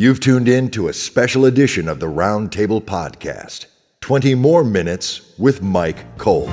You've tuned in to a special edition of the Roundtable Podcast 20 more minutes with Myke Cole.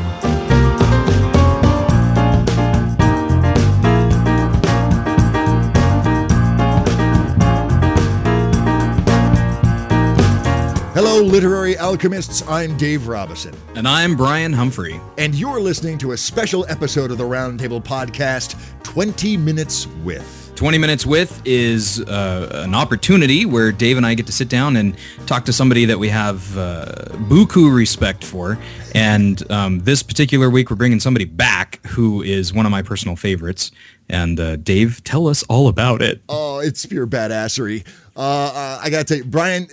Hello, literary alchemists. I'm Dave Robison. And I'm Brian Humphrey. And you're listening to a special episode of the Roundtable Podcast 20 Minutes with. 20 Minutes With is uh, an opportunity where Dave and I get to sit down and talk to somebody that we have uh, buku respect for. And um, this particular week, we're bringing somebody back who is one of my personal favorites. And uh, Dave, tell us all about it. Oh, it's pure badassery. Uh, uh, I got to tell you, Brian,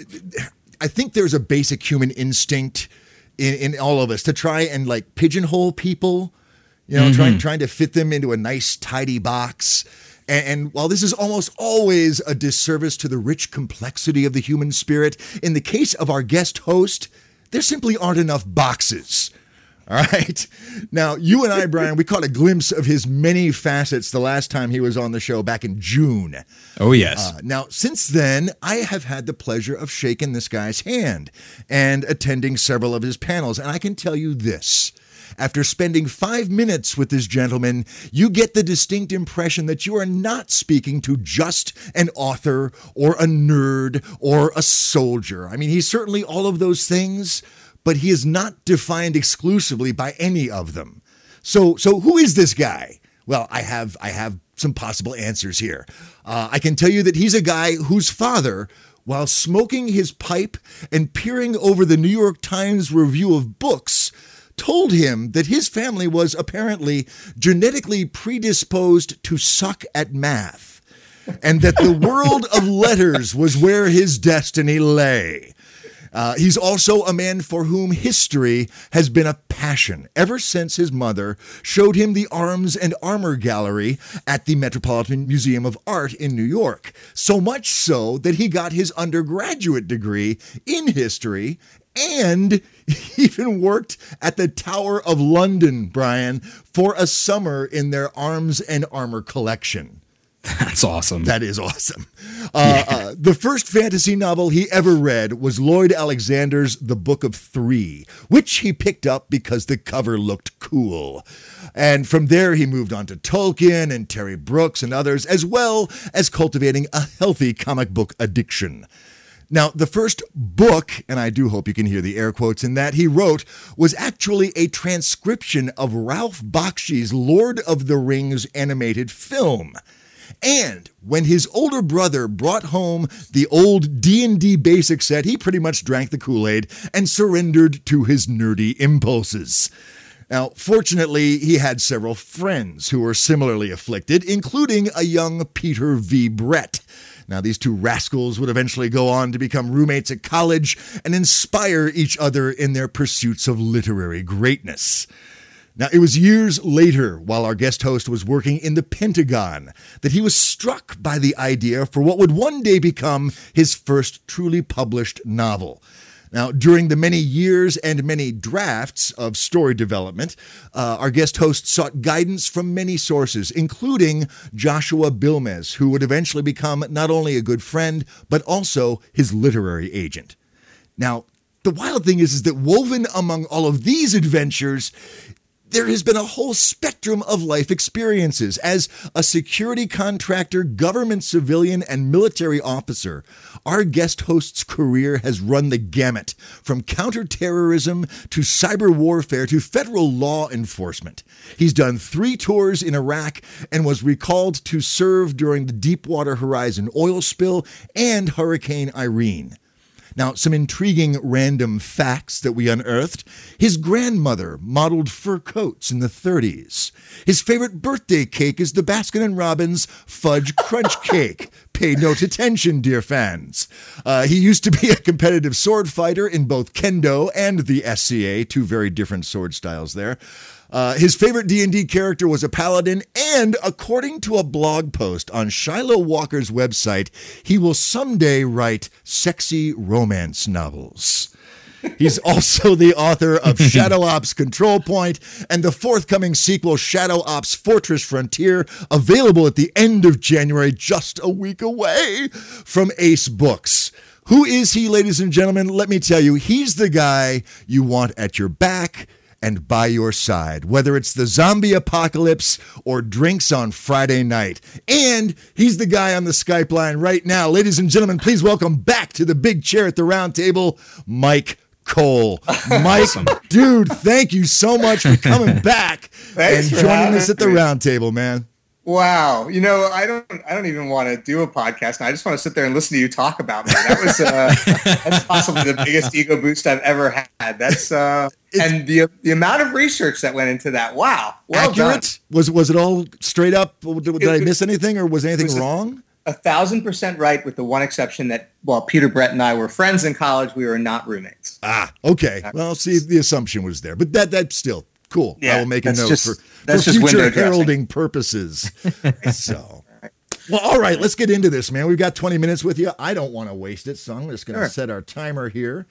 I think there's a basic human instinct in, in all of us to try and like pigeonhole people, you know, mm-hmm. trying trying to fit them into a nice tidy box. And, and, while this is almost always a disservice to the rich complexity of the human spirit, in the case of our guest host, there simply aren't enough boxes. All right. Now, you and I, Brian, we caught a glimpse of his many facets the last time he was on the show back in June. Oh, yes. Uh, now, since then, I have had the pleasure of shaking this guy's hand and attending several of his panels. And I can tell you this. After spending five minutes with this gentleman, you get the distinct impression that you are not speaking to just an author or a nerd or a soldier. I mean, he's certainly all of those things, but he is not defined exclusively by any of them. So, so who is this guy? Well, I have I have some possible answers here. Uh, I can tell you that he's a guy whose father, while smoking his pipe and peering over the New York Times review of books, told him that his family was apparently genetically predisposed to suck at math, and that the world of letters was where his destiny lay. Uh, he's also a man for whom history has been a passion ever since his mother showed him the Arms and Armor Gallery at the Metropolitan Museum of Art in New York. So much so that he got his undergraduate degree in history and even worked at the Tower of London, Brian, for a summer in their arms and armor collection. That's awesome. That is awesome. Uh, yeah. uh, the first fantasy novel he ever read was Lloyd Alexander's The Book of Three, which he picked up because the cover looked cool. And from there, he moved on to Tolkien and Terry Brooks and others, as well as cultivating a healthy comic book addiction. Now, the first book, and I do hope you can hear the air quotes in that, he wrote was actually a transcription of Ralph Bakshi's Lord of the Rings animated film. And when his older brother brought home the old D&D basic set, he pretty much drank the Kool-Aid and surrendered to his nerdy impulses. Now, fortunately, he had several friends who were similarly afflicted, including a young Peter V. Brett. Now, these two rascals would eventually go on to become roommates at college and inspire each other in their pursuits of literary greatness. Now, it was years later, while our guest host was working in the Pentagon, that he was struck by the idea for what would one day become his first truly published novel. Now, during the many years and many drafts of story development, uh, our guest host sought guidance from many sources, including Joshua Bilmes, who would eventually become not only a good friend, but also his literary agent. Now, the wild thing is, is that woven among all of these adventures there has been a whole spectrum of life experiences. As a security contractor, government civilian, and military officer, our guest host's career has run the gamut from counterterrorism to cyber warfare to federal law enforcement. He's done three tours in Iraq and was recalled to serve during the Deepwater Horizon oil spill and Hurricane Irene. Now, some intriguing random facts that we unearthed. His grandmother modeled fur coats in the 30s. His favorite birthday cake is the Baskin & Robbins Fudge Crunch Cake. Pay no attention, dear fans. Uh, he used to be a competitive sword fighter in both Kendo and the SCA, two very different sword styles there. Uh, his favorite D&D character was a paladin, and according to a blog post on Shiloh Walker's website, he will someday write sexy romance novels. He's also the author of Shadow Ops Control Point and the forthcoming sequel, Shadow Ops Fortress Frontier, available at the end of January, just a week away from Ace Books. Who is he, ladies and gentlemen? Let me tell you, he's the guy you want at your back and by your side, whether it's the zombie apocalypse or drinks on Friday night. And he's the guy on the Skype line right now. Ladies and gentlemen, please welcome back to the big chair at the round table, Myke Cole. Myke, dude, thank you so much for coming back Thanks and joining us at the roundtable, man. Wow. You know, I don't I don't even want to do a podcast. I just want to sit there and listen to you talk about me. That was uh, that's possibly the biggest ego boost I've ever had. That's uh and the the amount of research that went into that. Wow. Well Accurate? done. Was was it all straight up? Did, did I miss anything or was anything was wrong? A thousand percent right with the one exception that while Peter Brett and I were friends in college, we were not roommates. Ah, okay. Well, see, the assumption was there, but that that's still cool. Yeah, I will make a note just- for, that's for just future dressing. heralding purposes. so, well, all right, let's get into this, man. We've got 20 minutes with you. I don't want to waste it, so I'm just going to Sure. set our timer here,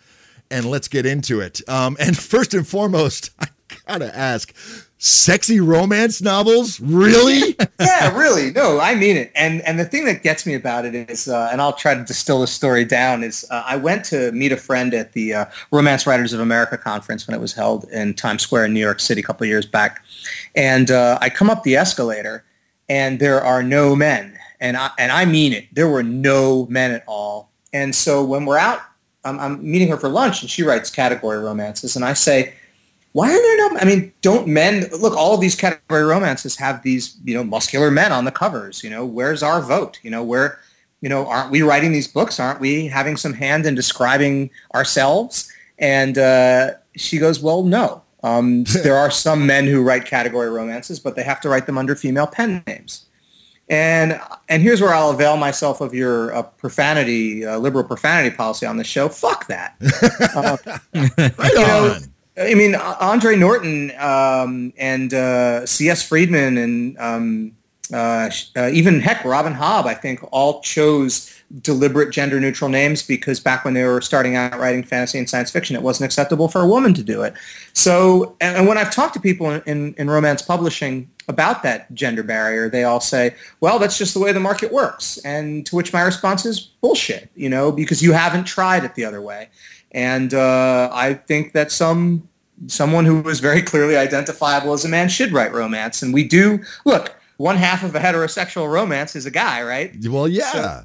and let's get into it. Um, and first and foremost, I gotta ask, sexy romance novels, really? yeah, really. No, I mean it. And and the thing that gets me about it is, uh, and I'll try to distill the story down, is uh, I went to meet a friend at the uh, Romance Writers of America conference when it was held in Times Square in New York City a couple of years back. And uh, I come up the escalator, and there are no men. And I, and I mean it. There were no men at all. And so when we're out, I'm, I'm meeting her for lunch, and she writes category romances. And I say, why are there no? I mean, don't men look? All of these category romances have these, you know, muscular men on the covers. You know, where's our vote? You know, where, you know, aren't we writing these books? Aren't we having some hand in describing ourselves? And uh, she goes, well, no. Um, there are some men who write category romances, but they have to write them under female pen names. And and here's where I'll avail myself of your uh, profanity, uh, liberal profanity policy on the show. Fuck that. Uh, right know, on. I mean, Andre Norton um, and uh, C.S. Friedman and um, uh, uh, even heck, Robin Hobb, I think, all chose deliberate gender-neutral names because back when they were starting out writing fantasy and science fiction, it wasn't acceptable for a woman to do it. So, and, and when I've talked to people in, in, in romance publishing about that gender barrier, they all say, well, that's just the way the market works. And to which my response is bullshit, you know, because you haven't tried it the other way. And uh, I think that some someone who is very clearly identifiable as a man should write romance. And we do look. One half of a heterosexual romance is a guy, right? Well, yeah.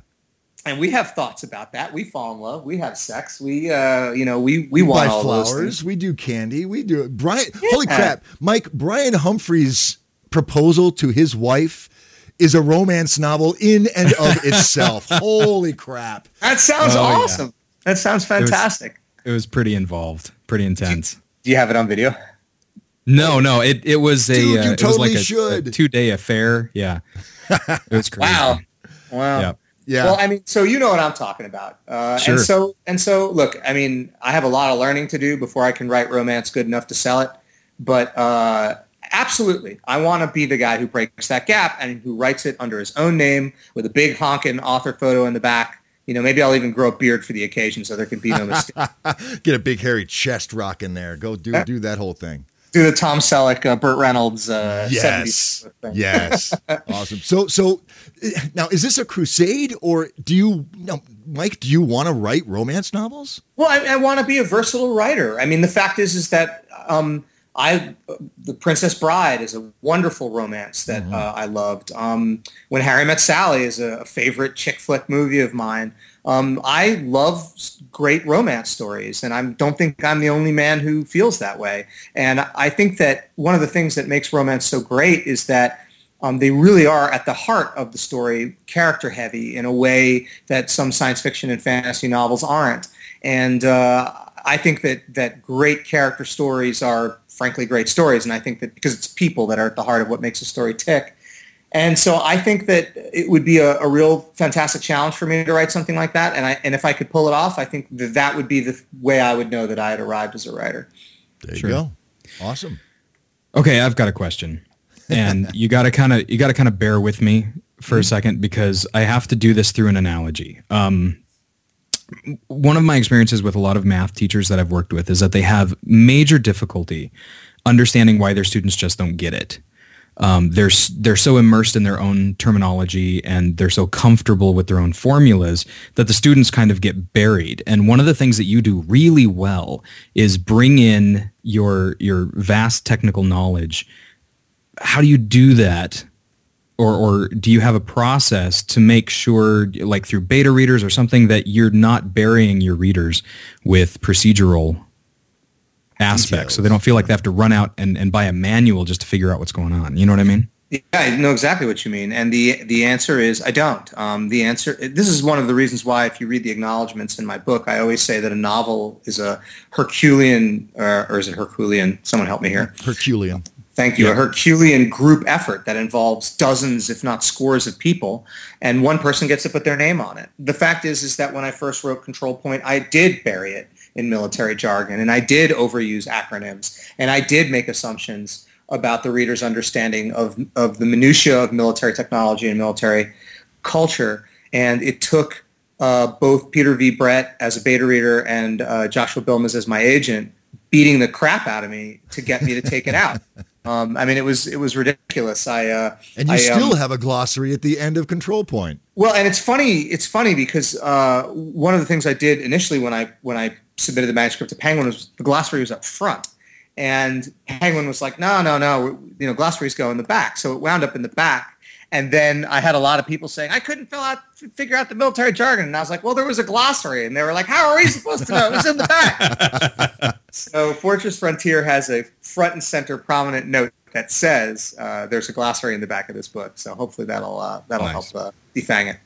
And we have thoughts about that. We fall in love. We have sex. We, uh, you know, we we buy want all flowers. We do candy. We do it. Brian, holy crap, Myke! Brian Humphrey's proposal to his wife is a romance novel in and of itself. holy crap! That sounds Oh, yeah. awesome. That sounds fantastic. It was pretty involved, pretty intense. Do you have it on video? No, no, it it was a Dude, you uh, it was totally like a, should. two day affair. Yeah, it was crazy. Wow. Wow. Yeah. Yeah, Well, I mean, so you know what I'm talking about. Uh, Sure. And so, and so, look, I mean, I have a lot of learning to do before I can write romance good enough to sell it. But uh, absolutely, I want to be the guy who breaks that gap and who writes it under his own name with a big honking author photo in the back. You know, maybe I'll even grow a beard for the occasion so there can be no mistake. get a big hairy chest rock in there. Go do do that whole thing. do the Tom Selleck, uh, Burt Reynolds, uh, Yes, 70s thing. yes, awesome. So, so eh, now is this a crusade, or do you, no, Myke? Do you want to write romance novels? Well, I, I want to be a versatile writer. I mean, the fact is, is that um, I, The Princess Bride is a wonderful romance that Mm-hmm. uh, I loved. Um, when Harry Met Sally is a favorite chick flick movie of mine. Um, I love great romance stories, and I don't think I'm the only man who feels that way. And I think that one of the things that makes romance so great is that um, they really are at the heart of the story, character heavy in a way that some science fiction and fantasy novels aren't. And uh, I think that that great character stories are frankly great stories, and I think that because it's people that are at the heart of what makes a story tick. And so I think that it would be a, a real fantastic challenge for me to write something like that. And I and if I could pull it off, I think that that would be the way I would know that I had arrived as a writer. There Sure. you go. Awesome. Okay, I've got a question, and you got to kind of you got to kind of bear with me for a second because I have to do this through an analogy. Um, one of my experiences with a lot of math teachers that I've worked with is that they have major difficulty understanding why their students just don't get it. Um, they're they're so immersed in their own terminology and they're so comfortable with their own formulas that the students kind of get buried. And one of the things that you do really well is bring in your your vast technical knowledge. How do you do that or or do you have a process to make sure like through beta readers or something that you're not burying your readers with procedural aspects Details. so they don't feel like they have to run out and, and buy a manual just to figure out what's going on you know what i mean yeah, I know exactly what you mean, and the the answer is I don't. Um, the answer this is one of the reasons why, if you read the acknowledgments in my book, I always say that a novel is a Herculean, uh, or is it Herculean? Someone help me here. Herculean. Thank you. Yeah. A Herculean group effort that involves dozens, if not scores of people, and one person gets to put their name on it. The fact is, is that when I first wrote Control Point, I did bury it in military jargon, and I did overuse acronyms, and I did make assumptions about the reader's understanding of, of the minutia of military technology and military culture. And it took uh, both Peter V. Brett as a beta reader and uh, Joshua Bilmes as my agent beating the crap out of me to get me to take it out. Um, I mean, it was it was ridiculous. I uh, and you I, still um, have a glossary at the end of Control Point. Well, and it's funny. It's funny because uh, one of the things I did initially when I when I submitted the manuscript to Penguin was the glossary was up front, and Penguin was like, no, no, no, you know, glossaries go in the back. So it wound up in the back. And then I had a lot of people saying I couldn't fill out, figure out the military jargon, and I was like, "Well, there was a glossary," and they were like, "How are we supposed to know? It was in the back." so Fortress Frontier has a front and center prominent note that says uh, there's a glossary in the back of this book. So hopefully that'll uh, that'll nice. help uh, defang it.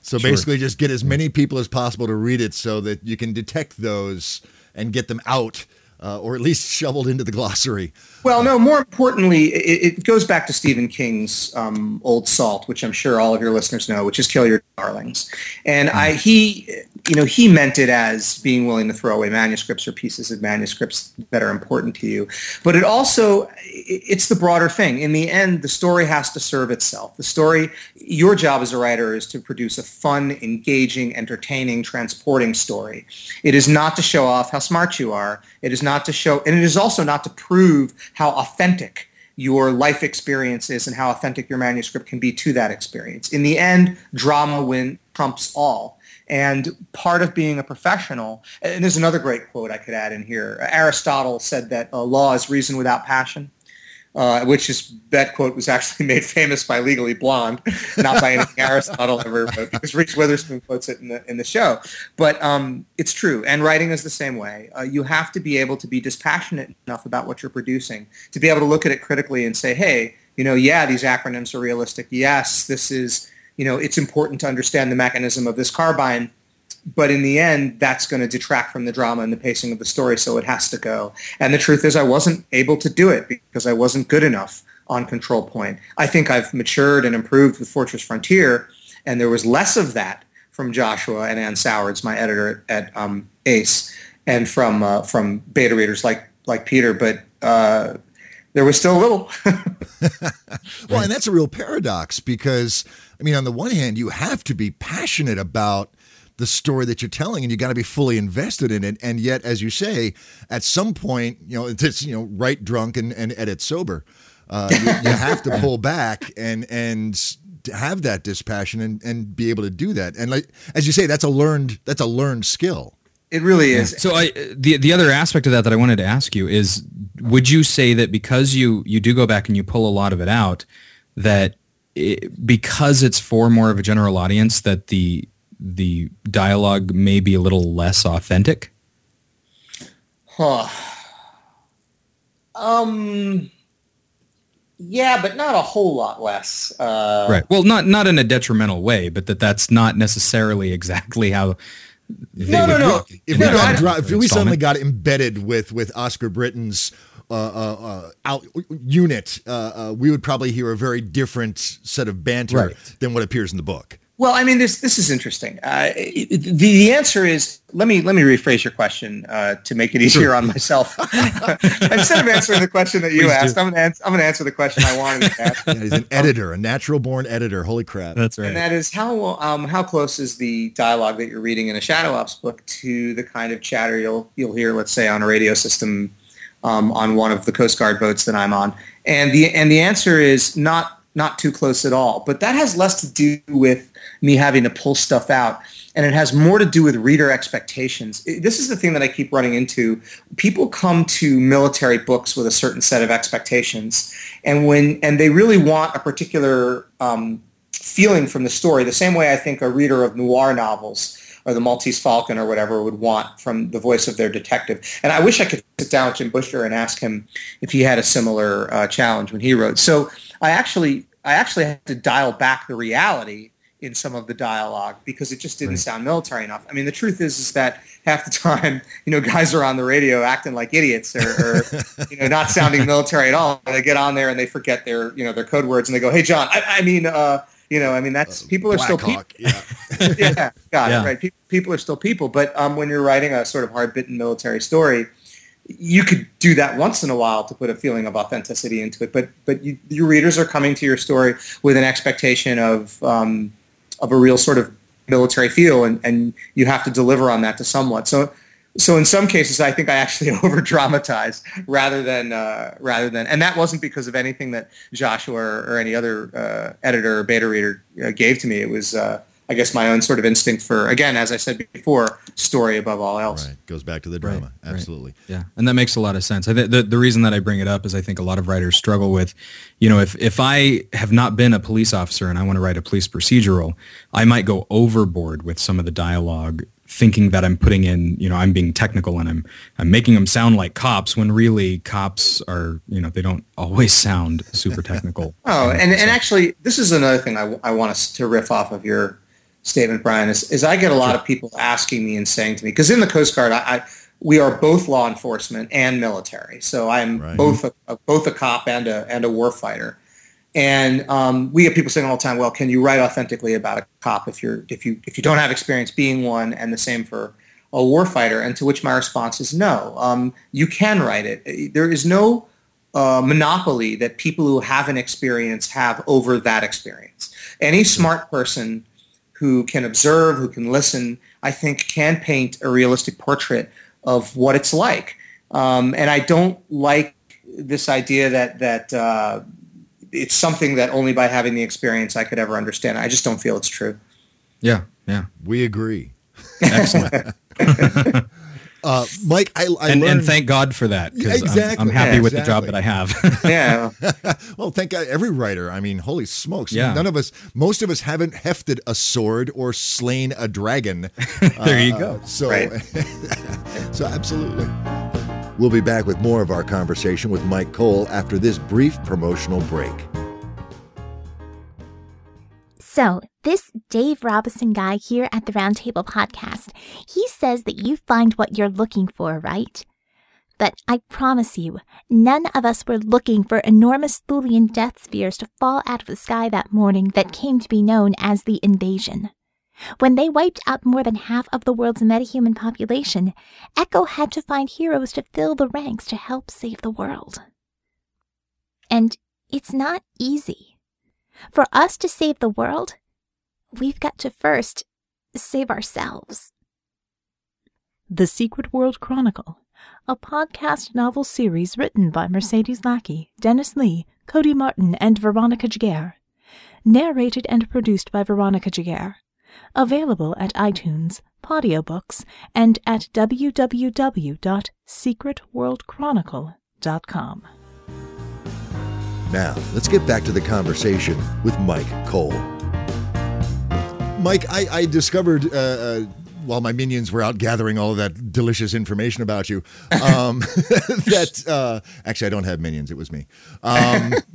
So sure. basically, just get as many people as possible to read it, so that you can detect those and get them out uh, or at least shoveled into the glossary. Well, no, more importantly, it, it goes back to Stephen King's um, Old Salt, which I'm sure all of your listeners know, which is Kill Your Darlings. And I, mm-hmm. he, you know, he meant it as being willing to throw away manuscripts or pieces of manuscripts that are important to you. But it also, it's the broader thing. In the end, the story has to serve itself. The story, your job as a writer is to produce a fun, engaging, entertaining, transporting story. It is not to show off how smart you are. It is not to show, and it is also not to prove how authentic your life experience is and how authentic your manuscript can be to that experience. In the end, drama win trumps all. And part of being a professional, and there's another great quote I could add in here. Aristotle said that uh, law is reason without passion. Uh, which is that quote was actually made famous by Legally Blonde, not by anything Aristotle ever wrote, because Reese Witherspoon quotes it in the in the show. But um, it's true, and writing is the same way. Uh, you have to be able to be dispassionate enough about what you're producing to be able to look at it critically and say, hey, you know, yeah, these acronyms are realistic. Yes, this is you know, it's important to understand the mechanism of this carbine, but in the end, that's going to detract from the drama and the pacing of the story, so it has to go. And the truth is, I wasn't able to do it because I wasn't good enough on Control Point. I think I've matured and improved with Fortress Frontier, and there was less of that from Joshua and Ann Sowards, my editor at um, Ace, and from uh, from beta readers like like Peter, but uh, there was still a little. well, and that's a real paradox because I mean, on the one hand, you have to be passionate about the story that you're telling and you got to be fully invested in it. And yet as you say at some point you know it's you know write drunk and, and edit sober. Uh, you, you, have to pull back and and have that dispassion and, and be able to do that. And like as you say that's a learned that's a learned skill. It really is. So i the the other aspect of that that i wanted to ask you is would you say that because you you do go back and you pull a lot of it out that it, because it's for more of a general audience that the the dialogue may be a little less authentic? Huh. Um. Yeah, but not a whole lot less. Uh, right. Well, not not in a detrimental way, but that that's not necessarily exactly how. no, no, no. If, we, got, if we suddenly got embedded with with Oscar Britton's uh, uh, uh, out unit, uh, uh, we would probably hear a very different set of banter right. than what appears in the book. Well, I mean, this this is interesting. Uh, the the answer is let me let me rephrase your question uh, to make it easier on myself. Instead of answering the question that you Please asked, do. I'm going to I'm going to answer the question I wanted to ask. Yeah, he's an editor, a natural born editor. Holy crap! That's right. And that is how um, how close is the dialogue that you're reading in a Shadow Ops book to the kind of chatter you'll you'll hear, let's say, on a radio system um, on one of the Coast Guard boats that I'm on, and the and the answer is not not too close at all. But that has less to do with me having to pull stuff out. And it has more to do with reader expectations. This is the thing that I keep running into. People come to military books with a certain set of expectations, and when and they really want a particular um, feeling from the story. The same way I think a reader of noir novels or the Maltese Falcon or whatever would want from the voice of their detective. And I wish I could sit down with Jim Butcher and ask him if he had a similar uh, challenge when he wrote. So I actually I actually had to dial back the reality in some of the dialogue because it just didn't right. sound military enough. I mean, the truth is, is that half the time, you know, guys are on the radio acting like idiots or, or you know, not sounding military at all. And they get on there and they forget their, you know, their code words and they go, "Hey, John, I, I mean, uh, you know, I mean, that's uh, people are still people. Yeah, yeah, got yeah. it. Right, people, people are still people. But um, when you're writing a sort of hard-bitten military story, you could do that once in a while to put a feeling of authenticity into it. But but you, your readers are coming to your story with an expectation of um, of a real sort of military feel, and, and you have to deliver on that to somewhat. So, so in some cases, I think I actually over dramatized rather than uh, rather than, and that wasn't because of anything that Joshua or, or any other uh, editor or beta reader uh, gave to me. It was uh, I guess my own sort of instinct for, again, as I said before, story above all else. Right. Goes back to the drama. Right. Absolutely. Right. Yeah. And that makes a lot of sense. I th- the, the reason that I bring it up is I think a lot of writers struggle with, you know, if, if I have not been a police officer and I want to write a police procedural, I might go overboard with some of the dialogue thinking that I'm putting in, you know, I'm being technical and I'm I'm making them sound like cops when really cops are, you know, they don't always sound super technical. oh, and, and actually, this is another thing I, I want us to riff off of your statement, Brian, is, is I get a lot of people asking me and saying to me, because in the Coast Guard, I, I, we are both law enforcement and military. So I'm right. both a, a, both a cop and a and a warfighter. And um, we get people saying all the time, "Well, can you write authentically about a cop if you're if you if you don't have experience being one?" And the same for a warfighter. And to which my response is no. Um, you can write it. There is no uh, monopoly that people who have an experience have over that experience. Any smart person who can observe, who can listen, I think can paint a realistic portrait of what it's like. Um, and I don't like this idea that that uh, it's something that only by having the experience I could ever understand. I just don't feel it's true. Yeah, yeah, we agree. Excellent. Uh, Myke, I, I and, learned, and, thank God for that because exactly. I'm, I'm, happy yeah, with exactly. the job that I have. yeah. well, thank God. Every writer. I mean, holy smokes. Yeah. None of us, most of us haven't hefted a sword or slain a dragon. there uh, you go. So, right. so absolutely. We'll be back with more of our conversation with Myke Cole after this brief promotional break. So, this Dave Robison guy here at the Roundtable Podcast, he says that you find what you're looking for, right? But I promise you, none of us were looking for enormous Thulian death spheres to fall out of the sky that morning that came to be known as the invasion. When they wiped out more than half of the world's metahuman population, Echo had to find heroes to fill the ranks to help save the world. And it's not easy. For us to save the world, we've got to first save ourselves. The Secret World Chronicle, a podcast novel series written by Mercedes Lackey, Dennis Lee, Cody Martin, and Veronica Giguere. Narrated and produced by Veronica Giguere. Available at iTunes, Podiobooks, and at www.secretworldchronicle.com. Now, let's get back to the conversation with Myke Cole. Myke, I, I discovered uh, uh, while my minions were out gathering all of that delicious information about you, um, that uh, actually I don't have minions. It was me. Um,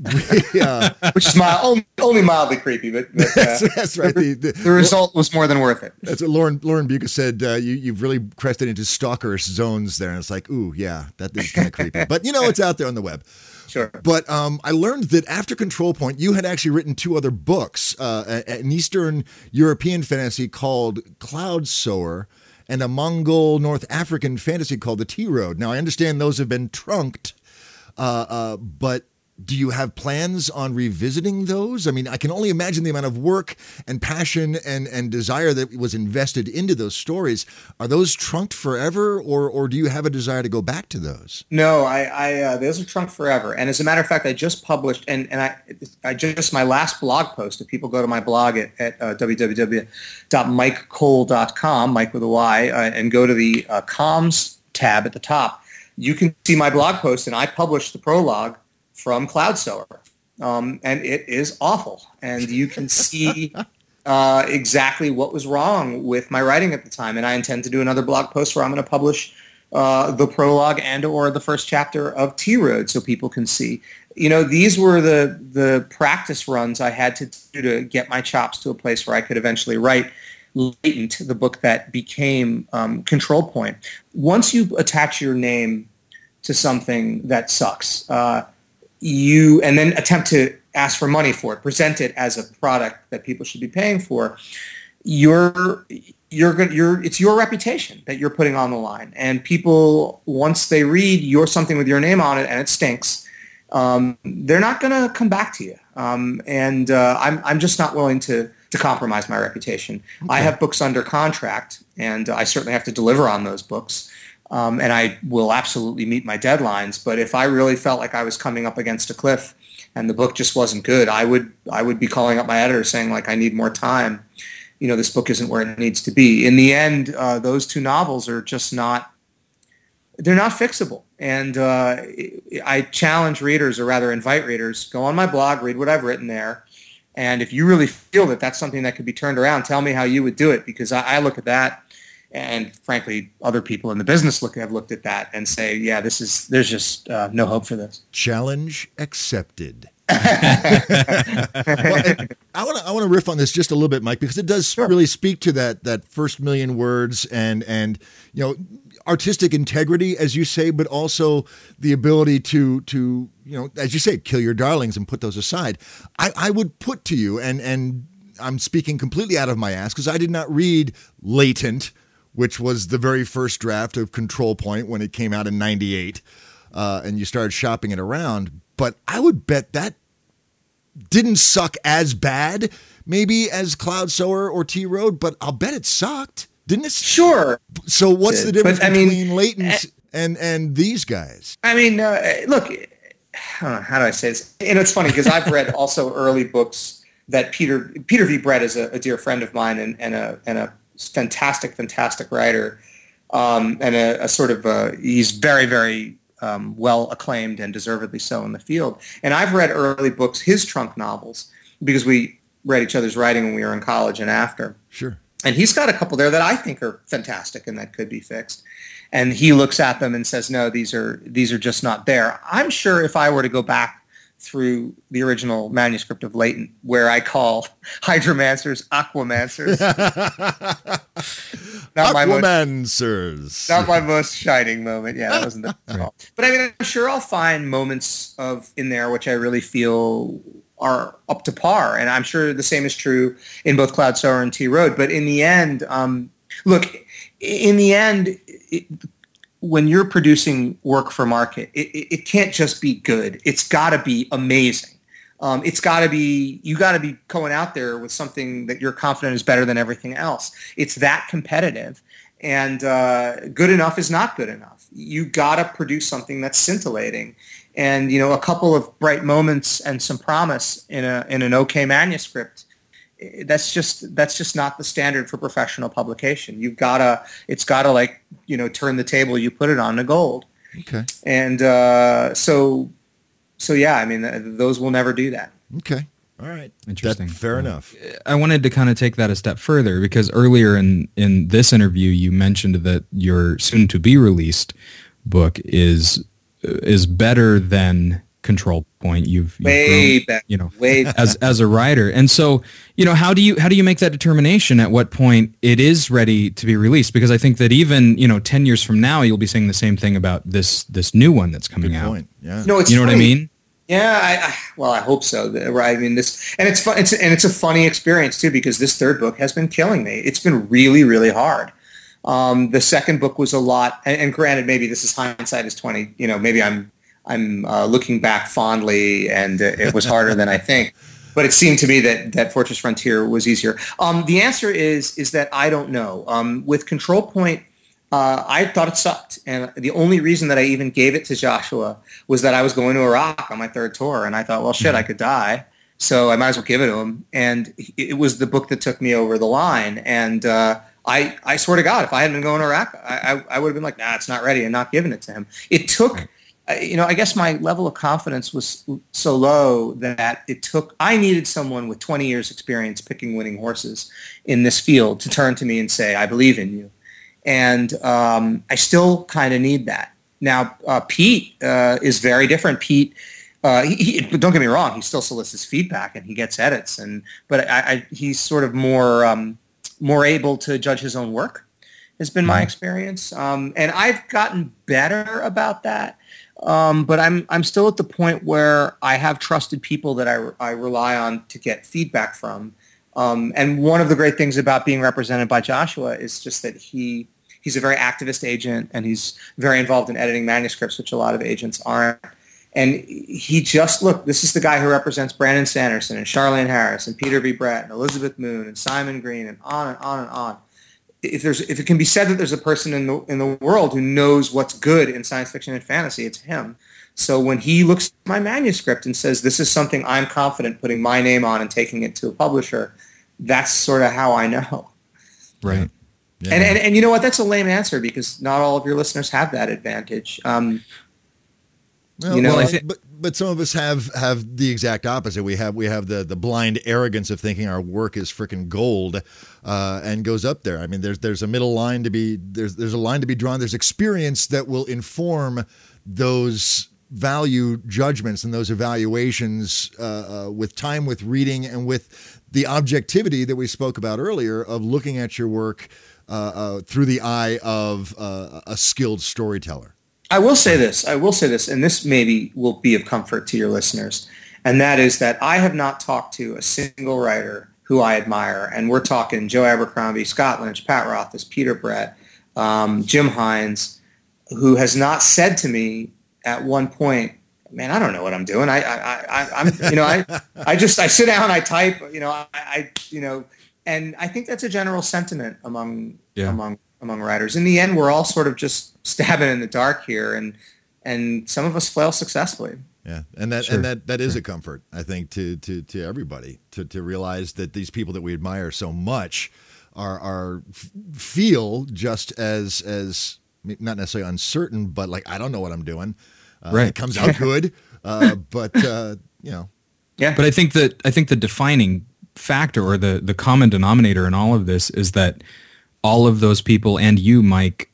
we, uh, Which is mild, only, only, mildly creepy, but, but that's, uh, that's, right. The, the, the result was more than worth it. That's what Lauren Lauren Buca said. Uh, you you've really crested into stalkerish zones there, and it's like, ooh, yeah, that is kind of creepy. But you know, it's out there on the web. Sure. But um, I learned that after Control Point, you had actually written two other books uh, an Eastern European fantasy called Cloud Sower and a Mongol North African fantasy called The Tea Road. Now, I understand those have been trunked, uh, uh, but do you have plans on revisiting those? I mean, I can only imagine the amount of work and passion and, and desire that was invested into those stories. Are those trunked forever, or or do you have a desire to go back to those? No, I, I uh, those are trunked forever. And as a matter of fact, I just published and, and I I just my last blog post. If people go to my blog at, at uh, www.mykecole.com, Myke with a Y, uh, and go to the uh, comms tab at the top, you can see my blog post, and I published the prologue from Cloud Sower. Um, and it is awful. And you can see uh, exactly what was wrong with my writing at the time. And I intend to do another blog post where I'm going to publish uh, the prologue and or the first chapter of Tea Road so people can see. You know, these were the, the practice runs I had to do to get my chops to a place where I could eventually write Latent, the book that became um, Control Point. Once you attach your name to something that sucks, uh, you and then attempt to ask for money for it, present it as a product that people should be paying for, you're you're going you're it's your reputation that you're putting on the line, and people once they read your something with your name on it and it stinks, um, they're not going to come back to you. Um, and uh, I'm I'm just not willing to to compromise my reputation. Okay. I have books under contract, and I certainly have to deliver on those books um, and I will absolutely meet my deadlines. But if I really felt like I was coming up against a cliff and the book just wasn't good, I would I would be calling up my editor saying like I need more time. You know, this book isn't where it needs to be. In the end, uh, those two novels are just not they're not fixable. And uh, I challenge readers, or rather invite readers, go on my blog, read what I've written there. And if you really feel that that's something that could be turned around, tell me how you would do it because I, I look at that and frankly, other people in the business look have looked at that and say, yeah, this is there's just uh, no hope for this. Challenge accepted. well, I want to I want to riff on this just a little bit, Myke, because it does sure. really speak to that that first million words and and you know artistic integrity, as you say, but also the ability to to you know, as you say, kill your darlings and put those aside. I, I would put to you, and and I'm speaking completely out of my ass because I did not read Latent which was the very first draft of Control Point when it came out in 98. Uh, and you started shopping it around. But I would bet that didn't suck as bad, maybe as Cloud Sower or Tea Road, but I'll bet it sucked, didn't it? Sure. So what's the difference but, between mean, Latent's uh, and and these guys? I mean, uh, look, how do I say this? And it's funny because I've read also early books that Peter Peter V. Brett is a, a dear friend of mine and, and a and a fantastic, fantastic writer, um, and a, a, sort of a, he's very, very um, well acclaimed and deservedly so in the field. And I've read early books, his trunk novels, because we read each other's writing when we were in college and after. Sure. And he's got a couple there that I think are fantastic and that could be fixed. And he looks at them and says, "No, these are these are just not there." I'm sure if I were to go back through the original manuscript of Latent, where I call hydromancers aquamancers. not aquamancers. My most, not my most shining moment. Yeah, that wasn't the call. But I mean, I'm sure I'll find moments of in there which I really feel are up to par, and I'm sure the same is true in both Cloud Sower and Tea Road. But in the end, um, look, in the end, it, when you're producing work for market, it, it can't just be good. It's got to be amazing. Um, it's got to be you got to be going out there with something that you're confident is better than everything else. It's that competitive, and uh, good enough is not good enough. You got to produce something that's scintillating, and you know a couple of bright moments and some promise in a in an okay manuscript that's just that's just not the standard for professional publication. You've gotta it's gotta like you know turn the table you put it on to gold. Okay. And uh, so so yeah, I mean th- those will never do that. Okay. All right. Interesting. That, fair enough. I wanted to kind of take that a step further because earlier in in this interview you mentioned that your soon to be released book is is better than control point you've, you've way grown, better, you know way as as a writer and so you know how do you how do you make that determination at what point it is ready to be released because i think that even you know 10 years from now you'll be saying the same thing about this this new one that's coming Good out point. yeah no it's you know funny. what i mean Yeah, I, I, well, I hope so. Right? I mean, this, and it's fun, it's, and it's a funny experience too because this third book has been killing me. It's been really, really hard. Um, the second book was a lot, and, and, granted, maybe this is hindsight is twenty. You know, maybe I'm I'm uh, looking back fondly, and it was harder than I think. But it seemed to me that that Fortress Frontier was easier. Um, the answer is is that I don't know. Um, with Control Point, uh, I thought it sucked, and the only reason that I even gave it to Joshua was that I was going to Iraq on my third tour, and I thought, well, shit, I could die, so I might as well give it to him. And it was the book that took me over the line, and. Uh, I, I swear to God, if I hadn't been going to Iraq, I, I, I would have been like, nah, it's not ready and not giving it to him. It took, you know, I guess my level of confidence was so low that it took, I needed someone with 20 years experience picking winning horses in this field to turn to me and say, I believe in you. And um, I still kind of need that. Now, uh, Pete uh, is very different. Pete, uh, he, he, don't get me wrong, he still solicits feedback and he gets edits, and but I, I, he's sort of more um, more able to judge his own work has been my mm-hmm. experience. Um, and I've gotten better about that. Um, but I'm, I'm still at the point where I have trusted people that I, I rely on to get feedback from. Um, and one of the great things about being represented by Joshua is just that he, he's a very activist agent and he's very involved in editing manuscripts, which a lot of agents aren't. And he just, look, this is the guy who represents Brandon Sanderson and Charlaine Harris and Peter V. Brett and Elizabeth Moon and Simon Green and on and on and on. If there's, if it can be said that there's a person in the in the world who knows what's good in science fiction and fantasy, it's him. So when he looks at my manuscript and says, "This is something I'm confident putting my name on and taking it to a publisher," that's sort of how I know. Right. Yeah. And, and and you know what? That's a lame answer because not all of your listeners have that advantage. Um, well, you know, well, think, but but some of us have have the exact opposite. We have we have the the blind arrogance of thinking our work is freaking gold, uh, and goes up there. I mean, there's there's a middle line to be there's there's a line to be drawn. There's experience that will inform those value judgments and those evaluations uh, uh, with time, with reading, and with the objectivity that we spoke about earlier of looking at your work uh, uh, through the eye of uh, a skilled storyteller. I will say this. I will say this, and this maybe will be of comfort to your listeners, and that is that I have not talked to a single writer who I admire, and we're talking Joe Abercrombie, Scott Lynch, Pat Rothfuss, Peter Brett, um, Jim Hines, who has not said to me at one point, "Man, I don't know what I'm doing. I, I, I I'm, you know, I, I just I sit down, I type, you know, I, I you know." And I think that's a general sentiment among yeah. among among writers. In the end, we're all sort of just stabbing in the dark here, and and some of us fail successfully. Yeah, and that sure. and that that is a comfort, I think, to to to everybody to to realize that these people that we admire so much are are feel just as as not necessarily uncertain, but like I don't know what I'm doing. Uh, right, it comes out good, uh, but uh, you know. Yeah, but I think that I think the defining factor or the the common denominator in all of this is that all of those people and you, Myke,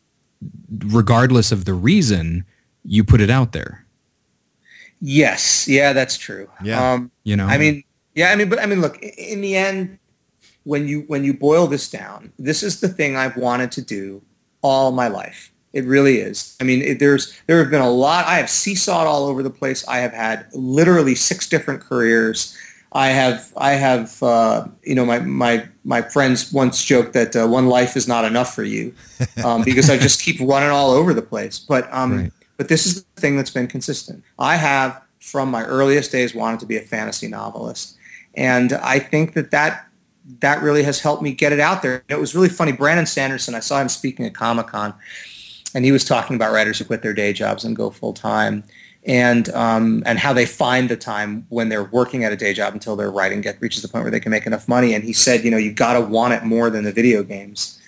regardless of the reason, you put it out there. Yes. Yeah, that's true. Yeah. Um, you know, I mean, yeah, I mean, but I mean, look, in the end, when you, when you boil this down, this is the thing I've wanted to do all my life. It really is. I mean, it, there's there have been a lot. I have seesawed all over the place. I have had literally six different careers. I have I have uh, you know my my my friends once joked that uh, one life is not enough for you um, because I just keep running all over the place. But um, right. but this is the thing that's been consistent. I have from my earliest days wanted to be a fantasy novelist, and I think that that that really has helped me get it out there. It was really funny. Brandon Sanderson, I saw him speaking at Comic Con, and he was talking about writers who quit their day jobs and go full time and um, and how they find the time when they're working at a day job until their writing get reaches the point where they can make enough money. And he said, you know, you got to want it more than the video games.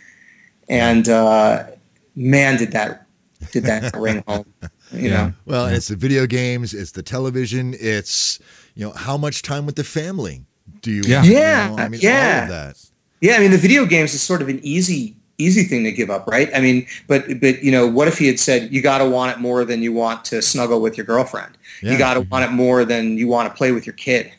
And uh, man, did that did that ring home. You yeah. know, well, it's the video games, it's the television, it's you know how much time with the family do you? Yeah, want, yeah, you know? I mean, yeah. All of that. Yeah, I mean, the video games is sort of an easy easy thing to give up, right? I mean, but but you know, what if he had said you got to want it more than you want to snuggle with your girlfriend? Yeah. You got to want it more than you want to play with your kid.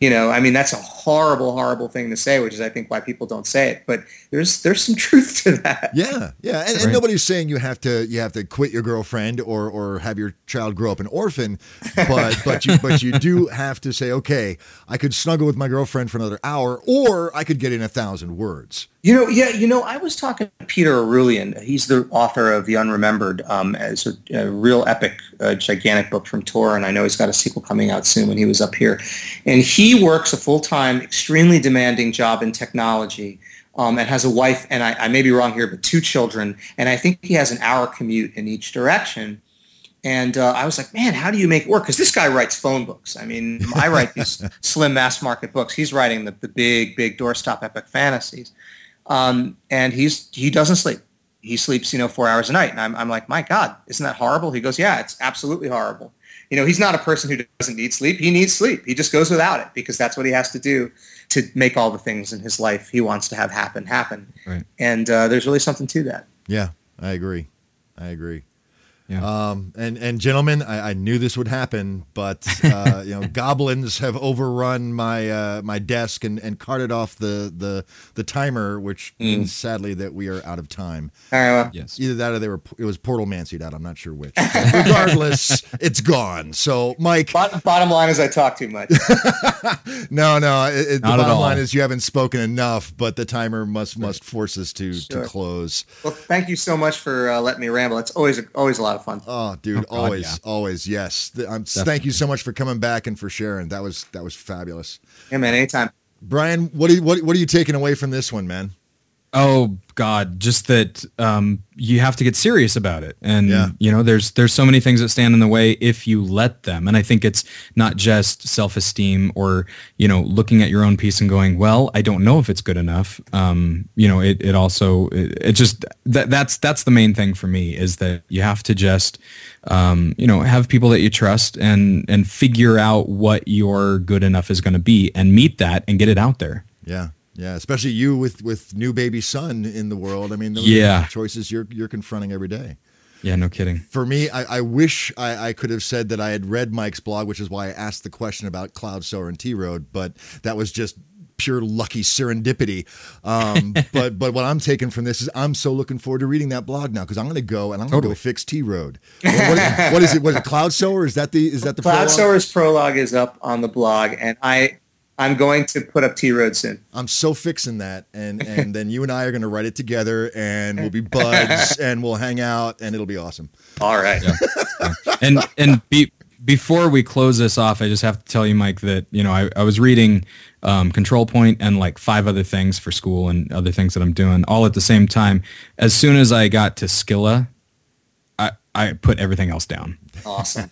You know, I mean, that's a horrible, horrible thing to say, which is, I think, why people don't say it. But there's there's some truth to that. Yeah, yeah, and, and nobody's saying you have to you have to quit your girlfriend or or have your child grow up an orphan, but but you but you do have to say, okay, I could snuggle with my girlfriend for another hour, or I could get in a thousand words. You know, yeah, you know, I was talking to Peter Orullian. He's the author of The Unremembered, um, as a, a, real epic, uh, gigantic book from Tor, and I know he's got a sequel coming out soon when he was up here. And he works a full-time, extremely demanding job in technology, um, and has a wife, and I, I may be wrong here, but two children, and I think he has an hour commute in each direction. And uh, I was like, man, how do you make it work? Because this guy writes phone books. I mean, I write these slim mass market books. He's writing the, the big, big doorstop epic fantasies. Um, and he's he doesn't sleep. He sleeps, you know, four hours a night. And I'm, I'm like, my God, isn't that horrible? He goes, yeah, it's absolutely horrible. You know, he's not a person who doesn't need sleep. He needs sleep. He just goes without it because that's what he has to do to make all the things in his life he wants to have happen happen. Right. And uh, there's really something to that. Yeah, I agree. I agree. Yeah. Um, and and gentlemen, I, I, knew this would happen, but uh, you know, goblins have overrun my uh, my desk and, and carted off the, the the timer, which mm. means sadly that we are out of time. All right. Well. Yes. Either that or they were it was portal mancied out. I'm not sure which. Regardless, it's gone. So, Myke. Bottom, bottom line is I talk too much. no, no. It, it, the bottom line is you haven't spoken enough, but the timer must must force us to sure. to close. Well, thank you so much for uh, letting me ramble. It's always always a lot of of fun. Oh, dude, oh, God, always, yeah. always, yes. I'm, um, thank you so much for coming back and for sharing. That was that was fabulous. Yeah, man. Anytime. Brian, what are you, what, what are you taking away from this one, man? Oh God, just that um, you have to get serious about it, and yeah. you know, there's there's so many things that stand in the way if you let them. And I think it's not just self-esteem or you know looking at your own piece and going, well, I don't know if it's good enough. Um, you know, it it also it, it, just that that's that's the main thing for me is that you have to just um, you know have people that you trust and and figure out what your good enough is going to be and meet that and get it out there. Yeah. Yeah, especially you with with new baby son in the world. I mean, those yeah. choices you're you're confronting every day. Yeah, no kidding. For me, I, I wish I, I, could have said that I had read Myke's blog, which is why I asked the question about Cloud Sower and Tea Road, but that was just pure lucky serendipity. Um, but but what I'm taking from this is I'm so looking forward to reading that blog now because I'm going to go and I'm going to totally. go fix Tea Road. What, what, what is it? What is it? Cloud Sower? Is that the is that the Cloud prologue? Sower's prologue is up on the blog, and I I'm going to put up Tea Road soon. I'm so fixing that, and and then you and I are going to write it together, and we'll be buds, and we'll hang out, and it'll be awesome. All right. Yeah. Yeah. And and be, before we close this off, I just have to tell you, Myke, that you know I, I was reading um, Control Point and like five other things for school and other things that I'm doing all at the same time. As soon as I got to Scylla, I I put everything else down. Awesome.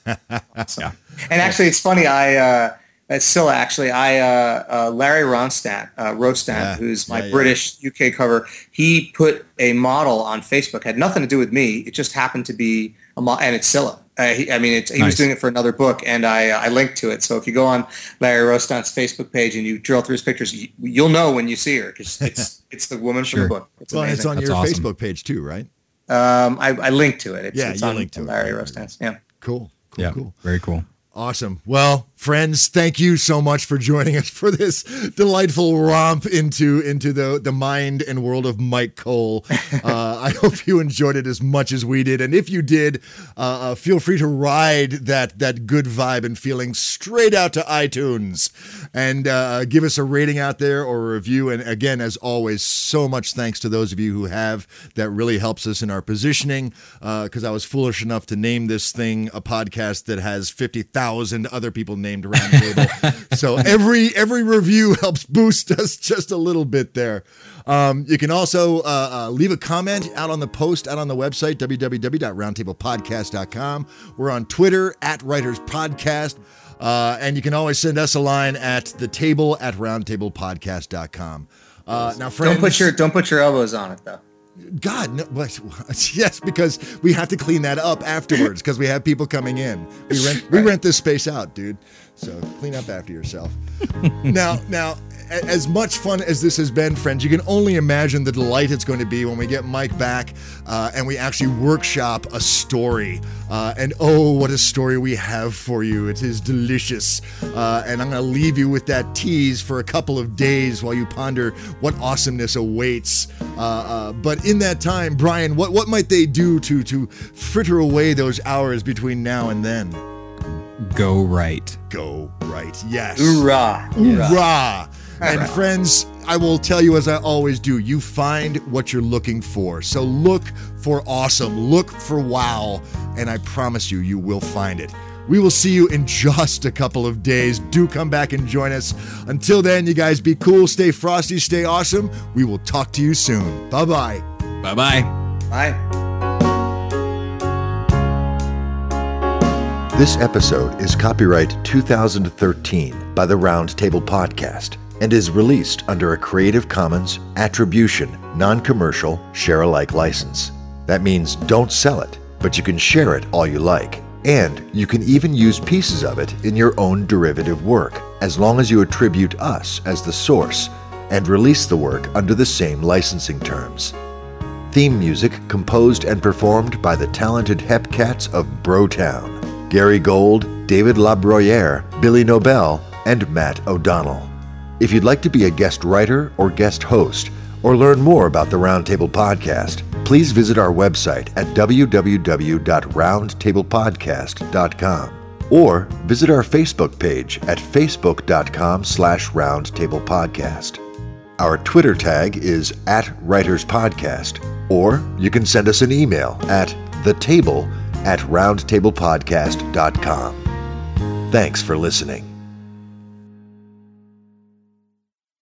awesome. Yeah. And actually, it's funny. I. Uh, it's still actually I uh, uh, Larry Ronstadt, uh, Rostant, yeah. who's my yeah, British UK cover. He put a model on Facebook. Had nothing to do with me. It just happened to be a model, and it's Scylla. Uh, he, I mean, it's, he nice. was doing it for another book, and I uh, I linked to it. So if you go on Larry Rostant's Facebook page and you drill through his pictures, you, will know when you see her because it's it's the woman sure. from the book. It's well, it's on That's your awesome. Facebook page too, right? Um, I, I linked to it. It's, yeah, it's you linked to Larry Rostant's. Yeah. Cool. Cool. Yeah. Cool. Very cool. Awesome. Well, friends, thank you so much for joining us for this delightful romp into into the the mind and world of Myke Cole. Uh, I hope you enjoyed it as much as we did, and if you did, uh, uh, feel free to ride that that good vibe and feeling straight out to iTunes and uh, give us a rating out there or a review. And again, as always, so much thanks to those of you who have. That really helps us in our positioning. Because uh, I was foolish enough to name this thing a podcast that has fifty thousand other people named around the table. so every every review helps boost us just a little bit there. Um, you can also uh, uh, leave a comment out on the post out on the website www.roundtablepodcast.com. We're on Twitter at Writers Podcast. Uh, and you can always send us a line at the table at roundtablepodcast.com. Uh, now, friends, don't put your don't put your elbows on it though. God, no, yes, because we have to clean that up afterwards because we have people coming in. We rent we rent this space out, dude. So clean up after yourself. now, now, as much fun as this has been, friends, you can only imagine the delight it's going to be when we get Myke back uh, and we actually workshop a story. Uh, and oh, what a story we have for you! It is delicious. Uh, and I'm going to leave you with that tease for a couple of days while you ponder what awesomeness awaits. Uh, uh, but in that time, Brian, what what might they do to to fritter away those hours between now and then? Go right. Go right. Yes. Hoorah. Hoorah. And friends, I will tell you as I always do, you find what you're looking for. So look for awesome, look for wow, and I promise you, you will find it. We will see you in just a couple of days. Do come back and join us. Until then, you guys be cool, stay frosty, stay awesome. We will talk to you soon. Bye bye. Bye bye. Bye. This episode is copyright 2013 by the Roundtable Podcast and is released under a Creative Commons Attribution, Non Commercial, Share Alike license. That means don't sell it, but you can share it all you like. And you can even use pieces of it in your own derivative work, as long as you attribute us as the source and release the work under the same licensing terms. Theme music composed and performed by the talented Hepcats of Brotown. Gary Gold, David LaBruyere, Billy Nobel, and Matt O'Donnell. If you'd like to be a guest writer or guest host, or learn more about the Roundtable Podcast, please visit our website at www.roundtablepodcast.com or visit our Facebook page at facebook.com slash roundtablepodcast. Our Twitter tag is at writerspodcast, or you can send us an email at thetable at roundtablepodcast.com. Thanks for listening.